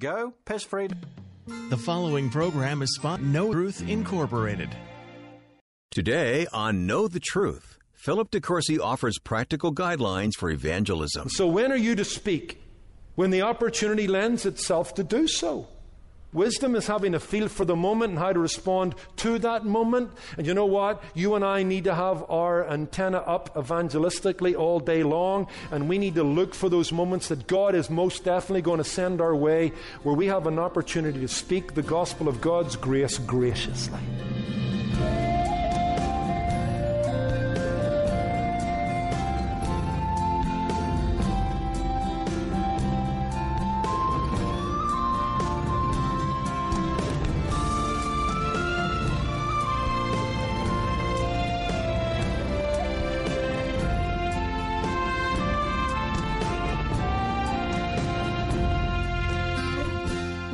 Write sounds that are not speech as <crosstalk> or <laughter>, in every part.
Go, piss free. The following program is Spot No Truth Incorporated. Today on Know the Truth, Philip DeCourcy offers practical guidelines for evangelism. So, when are you to speak? When the opportunity lends itself to do so. Wisdom is having a feel for the moment and how to respond to that moment. And you know what? You and I need to have our antenna up evangelistically all day long. And we need to look for those moments that God is most definitely going to send our way where we have an opportunity to speak the gospel of God's grace graciously.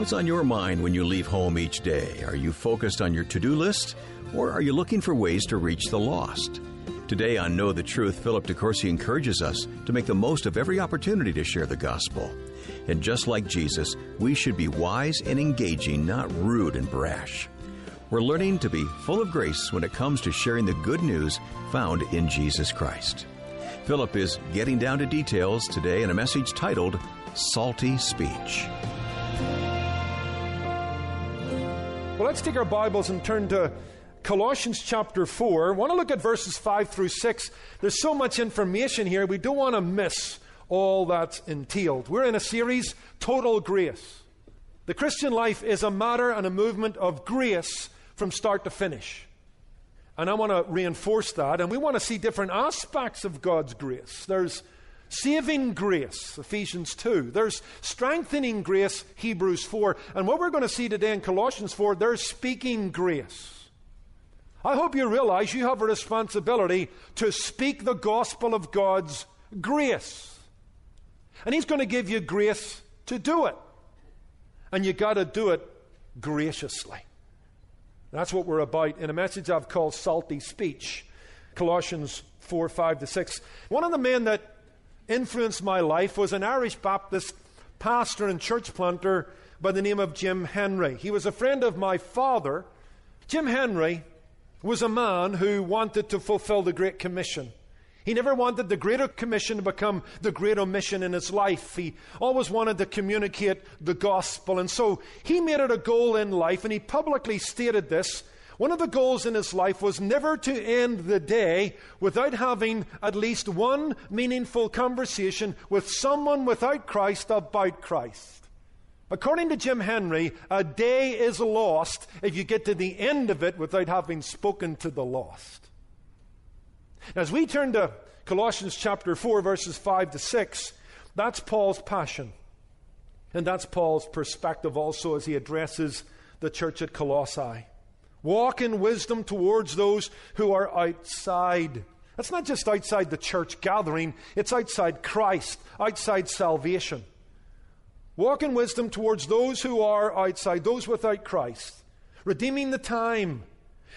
What's on your mind when you leave home each day? Are you focused on your to do list, or are you looking for ways to reach the lost? Today on Know the Truth, Philip DeCourcy encourages us to make the most of every opportunity to share the gospel. And just like Jesus, we should be wise and engaging, not rude and brash. We're learning to be full of grace when it comes to sharing the good news found in Jesus Christ. Philip is getting down to details today in a message titled Salty Speech. Let's take our Bibles and turn to Colossians chapter 4. I want to look at verses 5 through 6. There's so much information here, we don't want to miss all that's entailed. We're in a series, Total Grace. The Christian life is a matter and a movement of grace from start to finish. And I want to reinforce that. And we want to see different aspects of God's grace. There's Saving grace, Ephesians 2. There's strengthening grace, Hebrews 4. And what we're going to see today in Colossians 4, there's speaking grace. I hope you realize you have a responsibility to speak the gospel of God's grace. And He's going to give you grace to do it. And you got to do it graciously. That's what we're about in a message I've called Salty Speech. Colossians 4 5 to 6. One of the men that influenced my life was an Irish Baptist pastor and church planter by the name of Jim Henry. He was a friend of my father. Jim Henry was a man who wanted to fulfill the Great Commission. He never wanted the Greater Commission to become the Great Omission in his life. He always wanted to communicate the gospel. And so he made it a goal in life, and he publicly stated this one of the goals in his life was never to end the day without having at least one meaningful conversation with someone without Christ about Christ. According to Jim Henry, a day is lost if you get to the end of it without having spoken to the lost. As we turn to Colossians chapter 4, verses 5 to 6, that's Paul's passion. And that's Paul's perspective also as he addresses the church at Colossae. Walk in wisdom towards those who are outside. That's not just outside the church gathering, it's outside Christ, outside salvation. Walk in wisdom towards those who are outside, those without Christ, redeeming the time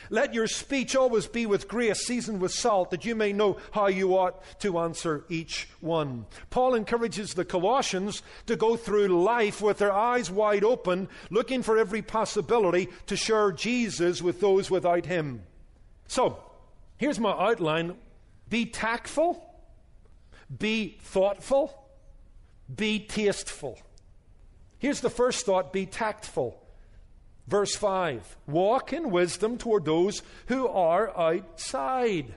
let your speech always be with grace, seasoned with salt, that you may know how you ought to answer each one. Paul encourages the Colossians to go through life with their eyes wide open, looking for every possibility to share Jesus with those without him. So, here's my outline be tactful, be thoughtful, be tasteful. Here's the first thought be tactful. Verse 5 Walk in wisdom toward those who are outside.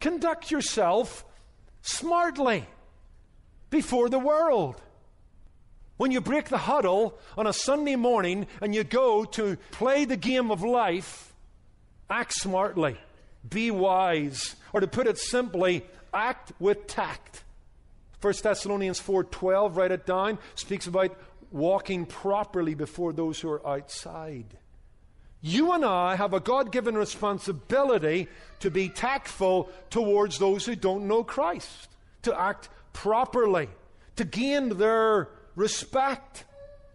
Conduct yourself smartly before the world. When you break the huddle on a Sunday morning and you go to play the game of life, act smartly, be wise, or to put it simply, act with tact. 1 Thessalonians 4:12, write it down, speaks about walking properly before those who are outside. You and I have a God given responsibility to be tactful towards those who don't know Christ, to act properly, to gain their respect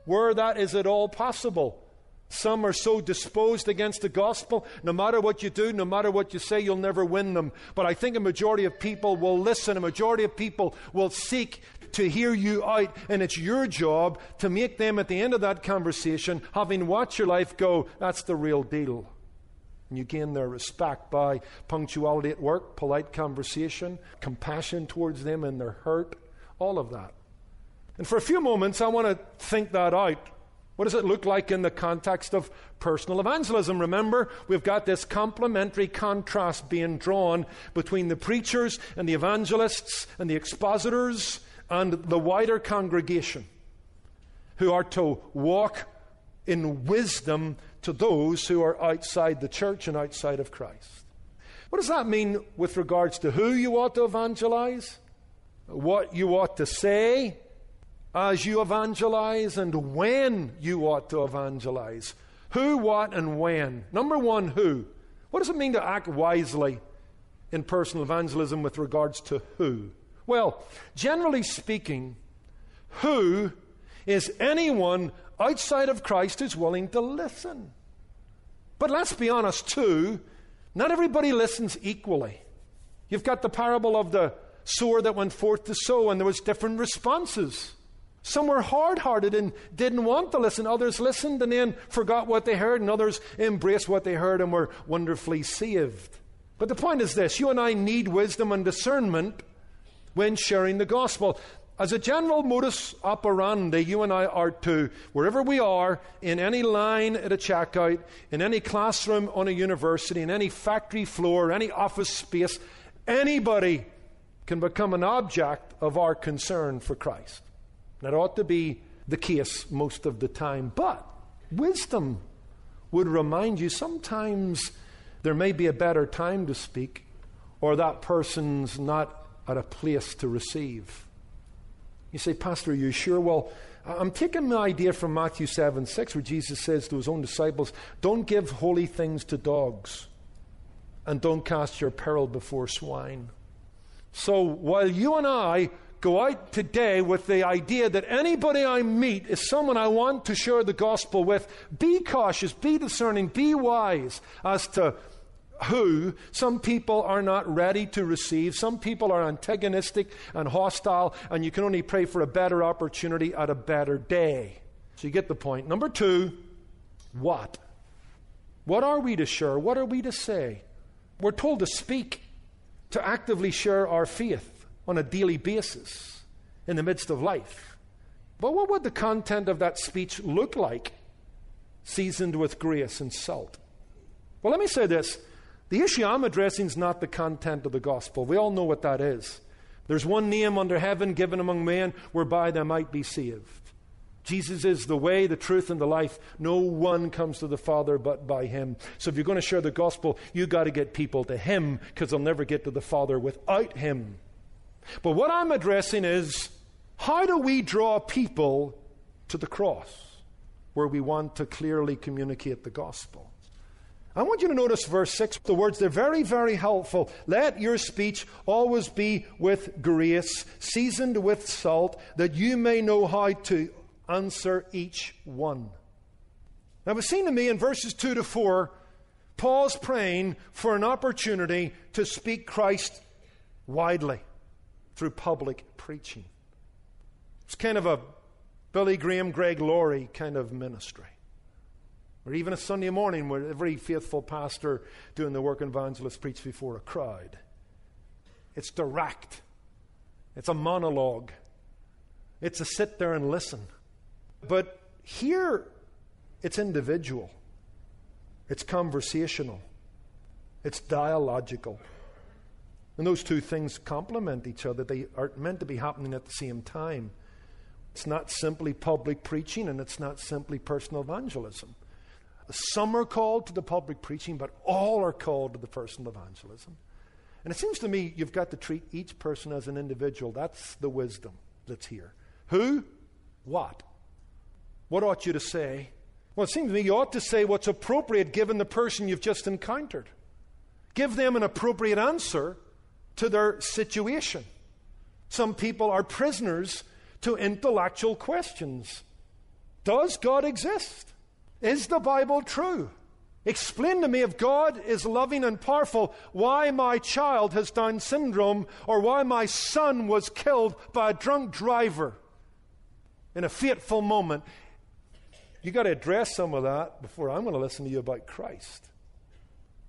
where that is at all possible. Some are so disposed against the gospel, no matter what you do, no matter what you say, you'll never win them. But I think a majority of people will listen, a majority of people will seek to hear you out, and it's your job to make them at the end of that conversation, having watched your life go, that's the real deal. And you gain their respect by punctuality at work, polite conversation, compassion towards them and their hurt, all of that. And for a few moments, I want to think that out. What does it look like in the context of personal evangelism? Remember, we've got this complementary contrast being drawn between the preachers and the evangelists and the expositors and the wider congregation who are to walk in wisdom to those who are outside the church and outside of Christ. What does that mean with regards to who you ought to evangelize? What you ought to say as you evangelize, and when you ought to evangelize? Who, what, and when? Number one, who? What does it mean to act wisely in personal evangelism with regards to who? Well, generally speaking, who is anyone outside of Christ who's willing to listen? But let's be honest, too, not everybody listens equally. You've got the parable of the sower that went forth to sow, and there was different responses. Some were hard hearted and didn't want to listen. Others listened and then forgot what they heard, and others embraced what they heard and were wonderfully saved. But the point is this you and I need wisdom and discernment when sharing the gospel. As a general modus operandi, you and I are to, wherever we are, in any line at a checkout, in any classroom on a university, in any factory floor, any office space, anybody can become an object of our concern for Christ. That ought to be the case most of the time. But wisdom would remind you sometimes there may be a better time to speak, or that person's not at a place to receive. You say, Pastor, are you sure? Well, I'm taking the idea from Matthew 7 6, where Jesus says to his own disciples, Don't give holy things to dogs, and don't cast your pearl before swine. So while you and I go out today with the idea that anybody I meet is someone I want to share the gospel with, be cautious, be discerning, be wise as to who some people are not ready to receive. Some people are antagonistic and hostile, and you can only pray for a better opportunity at a better day. So you get the point. Number two, what? What are we to share? What are we to say? We're told to speak, to actively share our faith on a daily basis in the midst of life. But what would the content of that speech look like, seasoned with grace and salt? Well, let me say this the issue I'm addressing is not the content of the gospel. We all know what that is. There's one name under heaven given among men whereby they might be saved. Jesus is the way, the truth, and the life. No one comes to the Father but by Him. So if you're going to share the gospel, you've got to get people to Him because they'll never get to the Father without Him. But what I'm addressing is how do we draw people to the cross where we want to clearly communicate the gospel? I want you to notice verse 6. The words, they're very, very helpful. Let your speech always be with grace, seasoned with salt, that you may know how to answer each one. Now, it seen to me in verses 2 to 4, Paul's praying for an opportunity to speak Christ widely through public preaching. It's kind of a Billy Graham, Greg Laurie kind of ministry. Or even a Sunday morning where every faithful pastor doing the work and evangelist preach before a crowd. It's direct. It's a monologue. It's a sit there and listen. But here, it's individual. It's conversational. It's dialogical. And those two things complement each other. They aren't meant to be happening at the same time. It's not simply public preaching and it's not simply personal evangelism. Some are called to the public preaching, but all are called to the personal evangelism. And it seems to me you've got to treat each person as an individual. That's the wisdom that's here. Who? What? What ought you to say? Well, it seems to me you ought to say what's appropriate given the person you've just encountered. Give them an appropriate answer to their situation. Some people are prisoners to intellectual questions. Does God exist? Is the Bible true? Explain to me if God is loving and powerful, why my child has Down syndrome or why my son was killed by a drunk driver in a fateful moment. You've got to address some of that before I'm going to listen to you about Christ.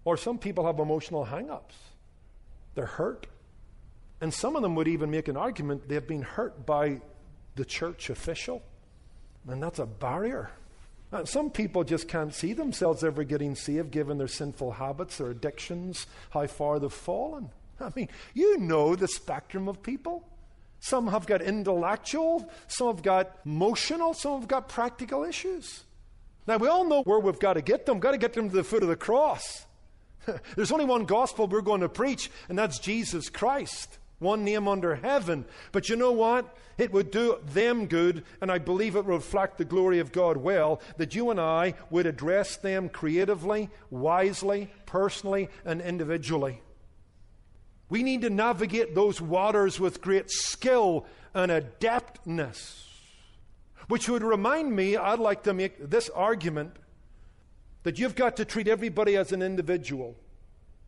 Or some people have emotional hang ups, they're hurt. And some of them would even make an argument they've been hurt by the church official. And that's a barrier. And some people just can't see themselves ever getting saved given their sinful habits, their addictions, how far they've fallen. <laughs> I mean, you know the spectrum of people. Some have got intellectual, some have got emotional, some have got practical issues. Now, we all know where we've got to get them. We've got to get them to the foot of the cross. <laughs> There's only one gospel we're going to preach, and that's Jesus Christ. One name under heaven. But you know what? It would do them good, and I believe it would reflect the glory of God well, that you and I would address them creatively, wisely, personally, and individually. We need to navigate those waters with great skill and adeptness. Which would remind me, I'd like to make this argument that you've got to treat everybody as an individual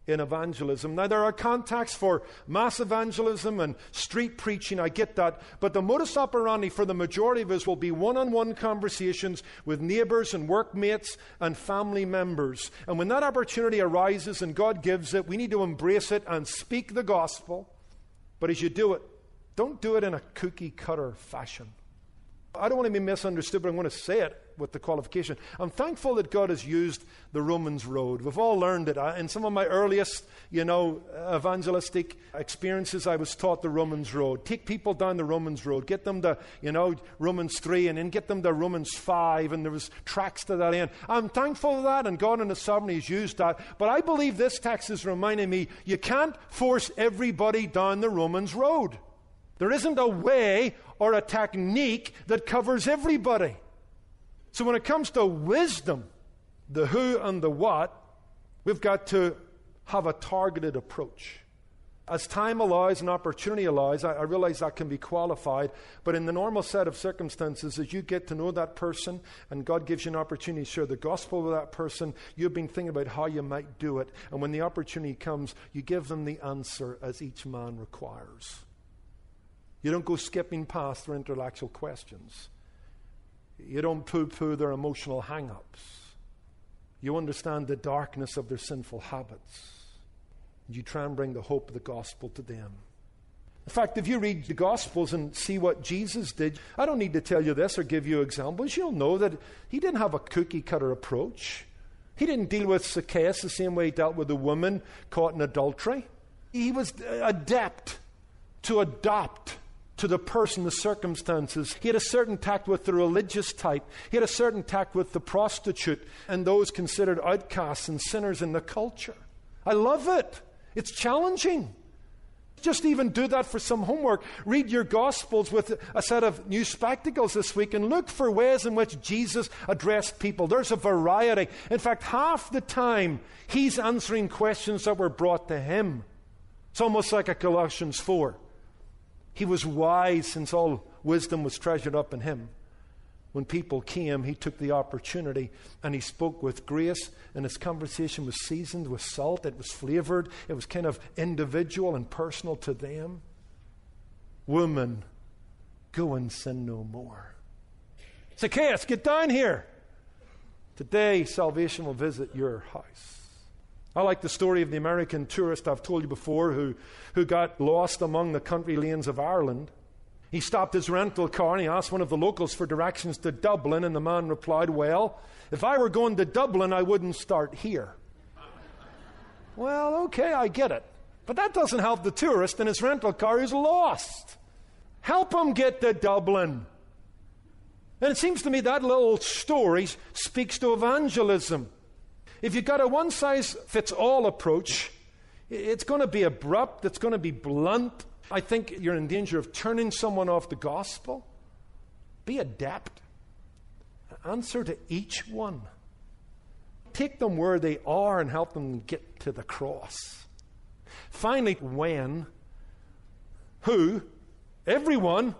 in evangelism. Now, there are contacts for mass evangelism and street preaching, I get that, but the modus operandi for the majority of us will be one on one conversations with neighbors and workmates and family members. And when that opportunity arises and God gives it, we need to embrace it and speak the gospel. But as you do it, don't do it in a cookie cutter fashion. I don't want to be misunderstood, but I'm going to say it with the qualification. I'm thankful that God has used the Romans road. We've all learned it. In some of my earliest, you know, evangelistic experiences, I was taught the Romans road. Take people down the Romans road, get them to, you know, Romans 3, and then get them to Romans 5, and there was tracks to that end. I'm thankful for that, and God in His sovereignty has used that. But I believe this text is reminding me you can't force everybody down the Romans road. There isn't a way or a technique that covers everybody. So when it comes to wisdom, the who and the what, we've got to have a targeted approach. As time allows and opportunity allows, I, I, realize that can be qualified, but in the normal set of circumstances, as you get to know that person and God gives you an opportunity to share the gospel with that person, you've been thinking about how you might do it. And when the opportunity comes, you give them the answer as each man requires. You don't go skipping past their intellectual questions. You don't poo poo their emotional hang ups. You understand the darkness of their sinful habits. And you try and bring the hope of the gospel to them. In fact, if you read the Gospels and see what Jesus did, I don't need to tell you this or give you examples. You'll know that he didn't have a cookie cutter approach. He didn't deal with Zacchaeus the same way he dealt with a woman caught in adultery. He was adept to adopt to the person, the circumstances. He had a certain tact with the religious type. He had a certain tact with the prostitute and those considered outcasts and sinners in the culture. I love it. It's challenging. Just even do that for some homework. Read your Gospels with a set of new spectacles this week and look for ways in which Jesus addressed people. There's a variety. In fact, half the time, he's answering questions that were brought to him. It's almost like a Colossians 4. He was wise since all wisdom was treasured up in him. When people came, he took the opportunity and he spoke with grace, and his conversation was seasoned with salt. It was flavored, it was kind of individual and personal to them. Woman, go and sin no more. Zacchaeus, get down here. Today, salvation will visit your house. I like the story of the American tourist I've told you before who, who got lost among the country lanes of Ireland. He stopped his rental car and he asked one of the locals for directions to Dublin, and the man replied, Well, if I were going to Dublin, I wouldn't start here. <laughs> well, okay, I get it. But that doesn't help the tourist in his rental car who's lost. Help him get to Dublin. And it seems to me that little story speaks to evangelism. If you've got a one size fits all approach, it's going to be abrupt, it's going to be blunt. I think you're in danger of turning someone off the gospel. Be adept. answer to each one. Take them where they are and help them get to the cross. Finally, when, who, everyone,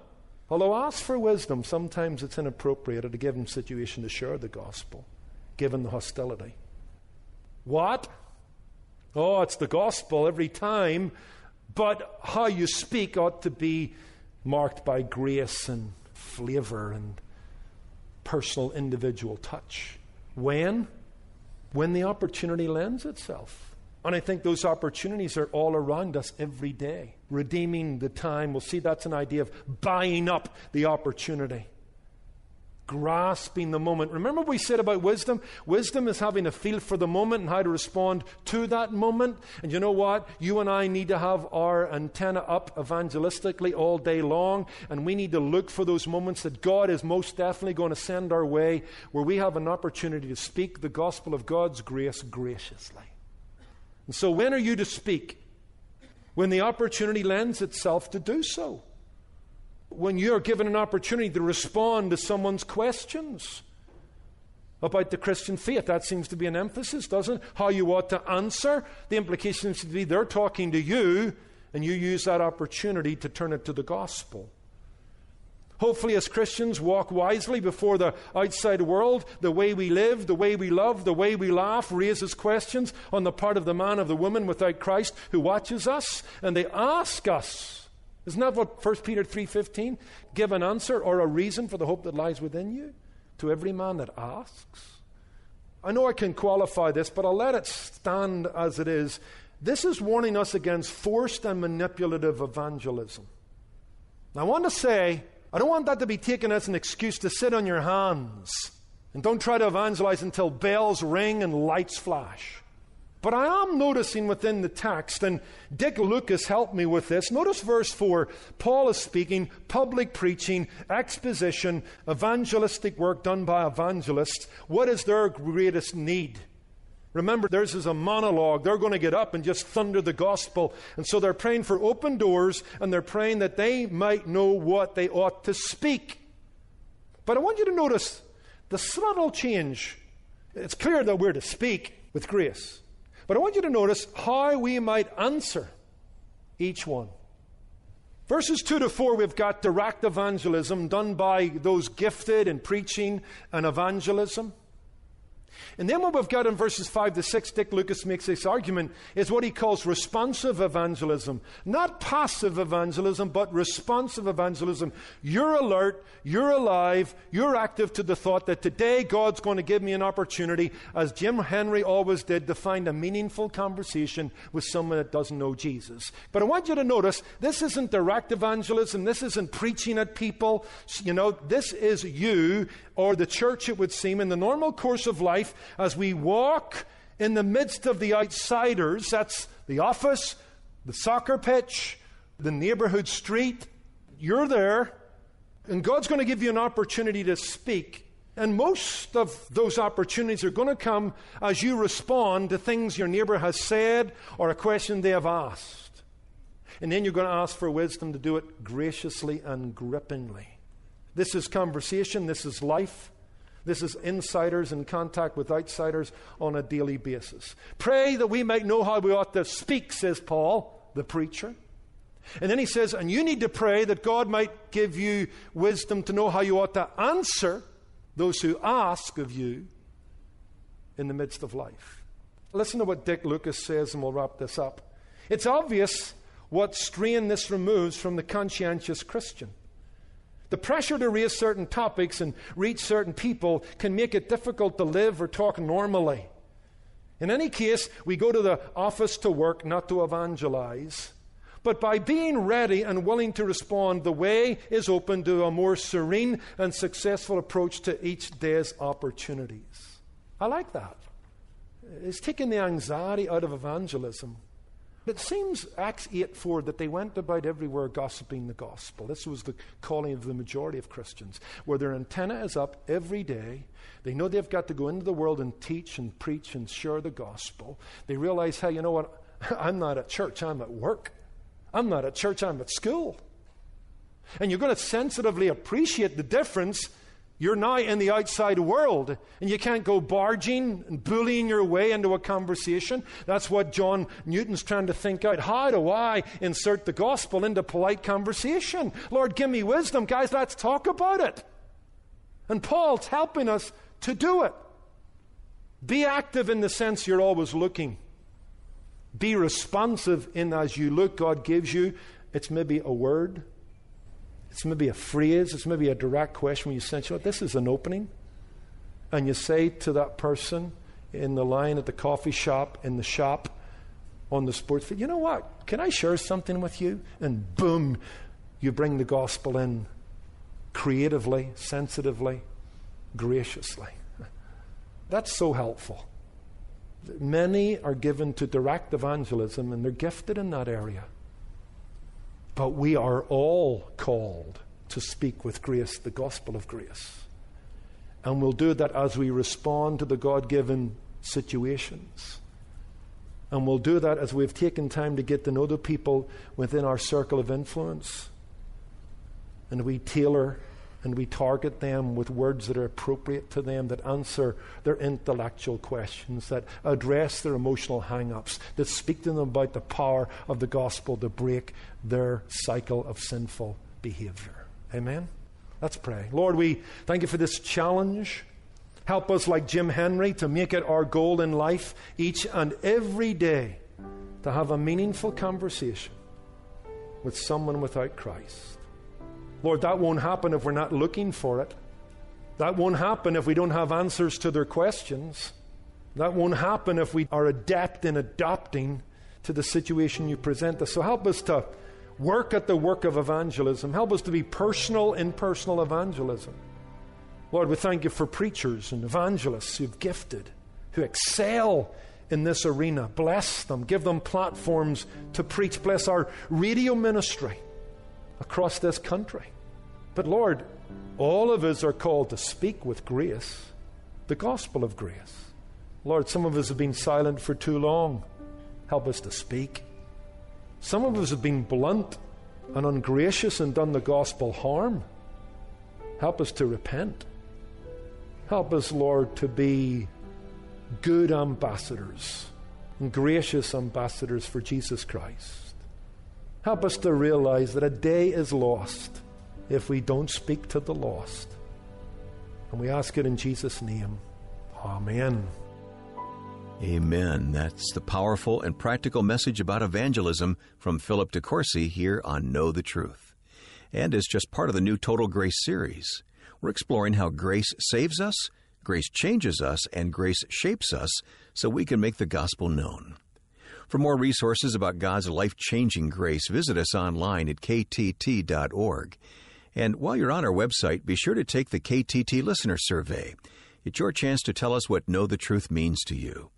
although ask for wisdom, sometimes it's inappropriate at a given situation to share the gospel, given the hostility. What? Oh, it's the gospel every time, but how you speak ought to be marked by grace and flavor and personal individual touch. When? When the opportunity lends itself. And I think those opportunities are all around us every day. Redeeming the time. We'll see that's an idea of buying up the opportunity grasping the moment. Remember what we said about wisdom? Wisdom is having a feel for the moment and how to respond to that moment. And you know what? You and I need to have our antenna up evangelistically all day long, and we need to look for those moments that God is most definitely going to send our way where we have an opportunity to speak the gospel of God's grace graciously. And so, when are you to speak? When the opportunity lends itself to do so when you're given an opportunity to respond to someone's questions about the Christian faith. That seems to be an emphasis, doesn't it? How you ought to answer. The implication seems to be they're talking to you, and you use that opportunity to turn it to the gospel. Hopefully, as Christians, walk wisely before the outside world. The way we live, the way we love, the way we laugh raises questions on the part of the man or the woman without Christ who watches us, and they ask us isn't that what 1 Peter 3:15 give an answer or a reason for the hope that lies within you to every man that asks? I know I can qualify this, but I'll let it stand as it is. This is warning us against forced and manipulative evangelism. Now, I want to say, I don't want that to be taken as an excuse to sit on your hands and don't try to evangelize until bells ring and lights flash. But I am noticing within the text, and Dick Lucas helped me with this. Notice verse 4. Paul is speaking, public preaching, exposition, evangelistic work done by evangelists. What is their greatest need? Remember, theirs is a monologue. They're going to get up and just thunder the gospel. And so they're praying for open doors, and they're praying that they might know what they ought to speak. But I want you to notice the subtle change. It's clear that we're to speak with grace. But I want you to notice how we might answer each one. Verses 2 to 4, we've got direct evangelism done by those gifted in preaching and evangelism. And then what we've got in verses 5 to 6, Dick Lucas makes this argument, is what he calls responsive evangelism. Not passive evangelism, but responsive evangelism. You're alert, you're alive, you're active to the thought that today God's going to give me an opportunity, as Jim Henry always did, to find a meaningful conversation with someone that doesn't know Jesus. But I want you to notice this isn't direct evangelism, this isn't preaching at people. You know, this is you or the church, it would seem, in the normal course of life as we walk in the midst of the outsiders that's the office, the soccer pitch, the neighborhood street. You're there, and God's going to give you an opportunity to speak. And most of those opportunities are going to come as you respond to things your neighbor has said or a question they have asked. And then you're going to ask for wisdom to do it graciously and grippingly. This is conversation, this is life. This is insiders in contact with outsiders on a daily basis. Pray that we might know how we ought to speak, says Paul, the preacher. And then he says, and you need to pray that God might give you wisdom to know how you ought to answer those who ask of you in the midst of life. Listen to what Dick Lucas says, and we'll wrap this up. It's obvious what strain this removes from the conscientious Christian. The pressure to raise certain topics and reach certain people can make it difficult to live or talk normally. In any case, we go to the office to work, not to evangelize. But by being ready and willing to respond, the way is open to a more serene and successful approach to each day's opportunities. I like that. It's taking the anxiety out of evangelism it seems, Acts 8 4, that they went about everywhere gossiping the gospel. This was the calling of the majority of Christians, where their antenna is up every day. They know they've got to go into the world and teach and preach and share the gospel. They realize, hey, you know what? <laughs> I'm not at church, I'm at work. I'm not at church, I'm at school. And you're going to sensitively appreciate the difference You're now in the outside world, and you can't go barging and bullying your way into a conversation. That's what John Newton's trying to think out. How do I insert the gospel into polite conversation? Lord, give me wisdom. Guys, let's talk about it. And Paul's helping us to do it. Be active in the sense you're always looking. Be responsive in as you look, God gives you. It's maybe a word, it's maybe a phrase, it's maybe a direct question when you sense, you know, this is an opening. And you say to that person in the line at the coffee shop, in the shop, on the sports field, you know what? Can I share something with you? And boom, you bring the gospel in creatively, sensitively, graciously. That's so helpful. Many are given to direct evangelism and they're gifted in that area. But we are all called to speak with grace, the gospel of grace. And we'll do that as we respond to the God given situations. And we'll do that as we've taken time to get to know the people within our circle of influence. And we tailor and we target them with words that are appropriate to them, that answer their intellectual questions, that address their emotional hang ups, that speak to them about the power of the gospel to break their cycle of sinful behavior. Amen? Let's pray. Lord, we thank you for this challenge. Help us, like Jim Henry, to make it our goal in life each and every day to have a meaningful conversation with someone without Christ. Lord, that won't happen if we're not looking for it. That won't happen if we don't have answers to their questions. That won't happen if we are adept in adapting to the situation you present us. So help us to work at the work of evangelism. Help us to be personal in personal evangelism. Lord, we thank you for preachers and evangelists who've gifted, who excel in this arena. Bless them. Give them platforms to preach. Bless our radio ministry across this country. But Lord, all of us are called to speak with grace, the gospel of grace. Lord, some of us have been silent for too long. Help us to speak. Some of us have been blunt and ungracious and done the gospel harm. Help us to repent. Help us, Lord, to be good ambassadors and gracious ambassadors for Jesus Christ. Help us to realize that a day is lost if we don't speak to the lost. And we ask it in Jesus' name. Amen. Amen. That's the powerful and practical message about evangelism from Philip DeCourcy here on Know the Truth. And as just part of the new Total Grace series, we're exploring how grace saves us, grace changes us, and grace shapes us so we can make the gospel known. For more resources about God's life changing grace, visit us online at ktt.org. And while you're on our website, be sure to take the KTT Listener Survey. It's your chance to tell us what Know the Truth means to you.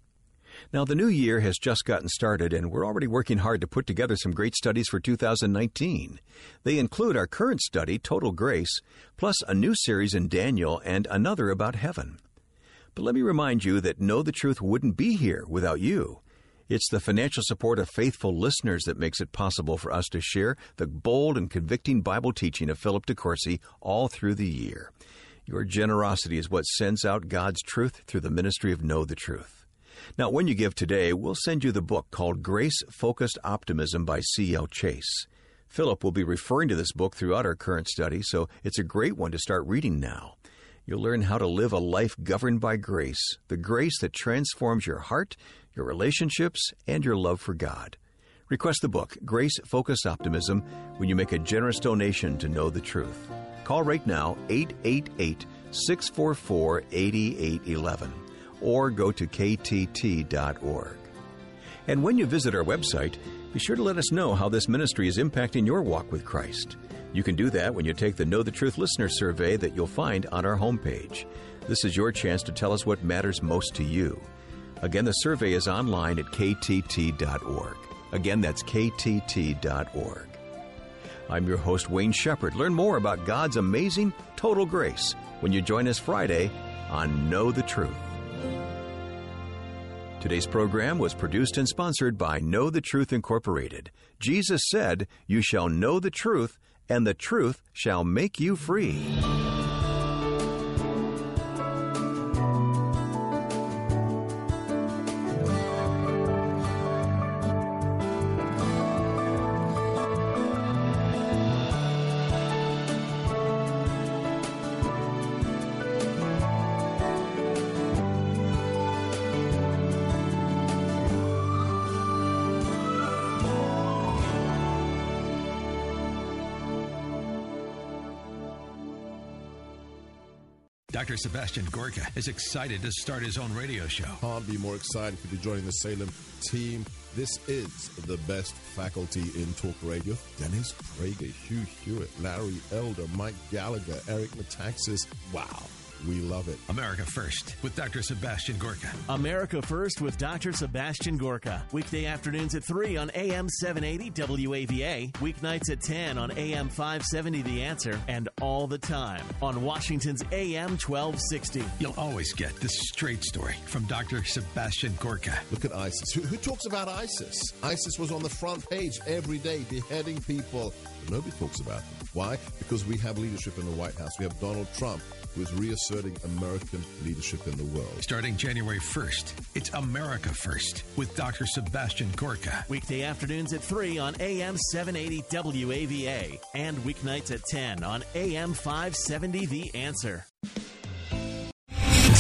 Now, the new year has just gotten started, and we're already working hard to put together some great studies for 2019. They include our current study, Total Grace, plus a new series in Daniel and another about heaven. But let me remind you that Know the Truth wouldn't be here without you. It's the financial support of faithful listeners that makes it possible for us to share the bold and convicting Bible teaching of Philip DeCourcy all through the year. Your generosity is what sends out God's truth through the ministry of Know the Truth. Now, when you give today, we'll send you the book called Grace Focused Optimism by C.L. Chase. Philip will be referring to this book throughout our current study, so it's a great one to start reading now. You'll learn how to live a life governed by grace, the grace that transforms your heart your relationships, and your love for God. Request the book, Grace Focused Optimism, when you make a generous donation to know the truth. Call right now, 888 644 8811, or go to ktt.org. And when you visit our website, be sure to let us know how this ministry is impacting your walk with Christ. You can do that when you take the Know the Truth listener survey that you'll find on our homepage. This is your chance to tell us what matters most to you. Again, the survey is online at ktt.org. Again, that's ktt.org. I'm your host, Wayne Shepherd. Learn more about God's amazing total grace when you join us Friday on Know the Truth. Today's program was produced and sponsored by Know the Truth Incorporated. Jesus said, You shall know the truth, and the truth shall make you free. Dr. Sebastian Gorka is excited to start his own radio show. Can't be more excited to be joining the Salem team. This is the best faculty in talk radio. Dennis Prager, Hugh Hewitt, Larry Elder, Mike Gallagher, Eric Metaxas. Wow. We love it. America First with Dr. Sebastian Gorka. America First with Dr. Sebastian Gorka. Weekday afternoons at 3 on AM 780 WAVA. Weeknights at 10 on AM 570 The Answer. And all the time on Washington's AM 1260. You'll always get the straight story from Dr. Sebastian Gorka. Look at ISIS. Who, who talks about ISIS? ISIS was on the front page every day, beheading people. Nobody talks about them. Why? Because we have leadership in the White House. We have Donald Trump who is reasserting American leadership in the world. Starting January 1st, it's America First with Dr. Sebastian Gorka. Weekday afternoons at 3 on AM 780 WAVA and weeknights at 10 on AM 570 The Answer.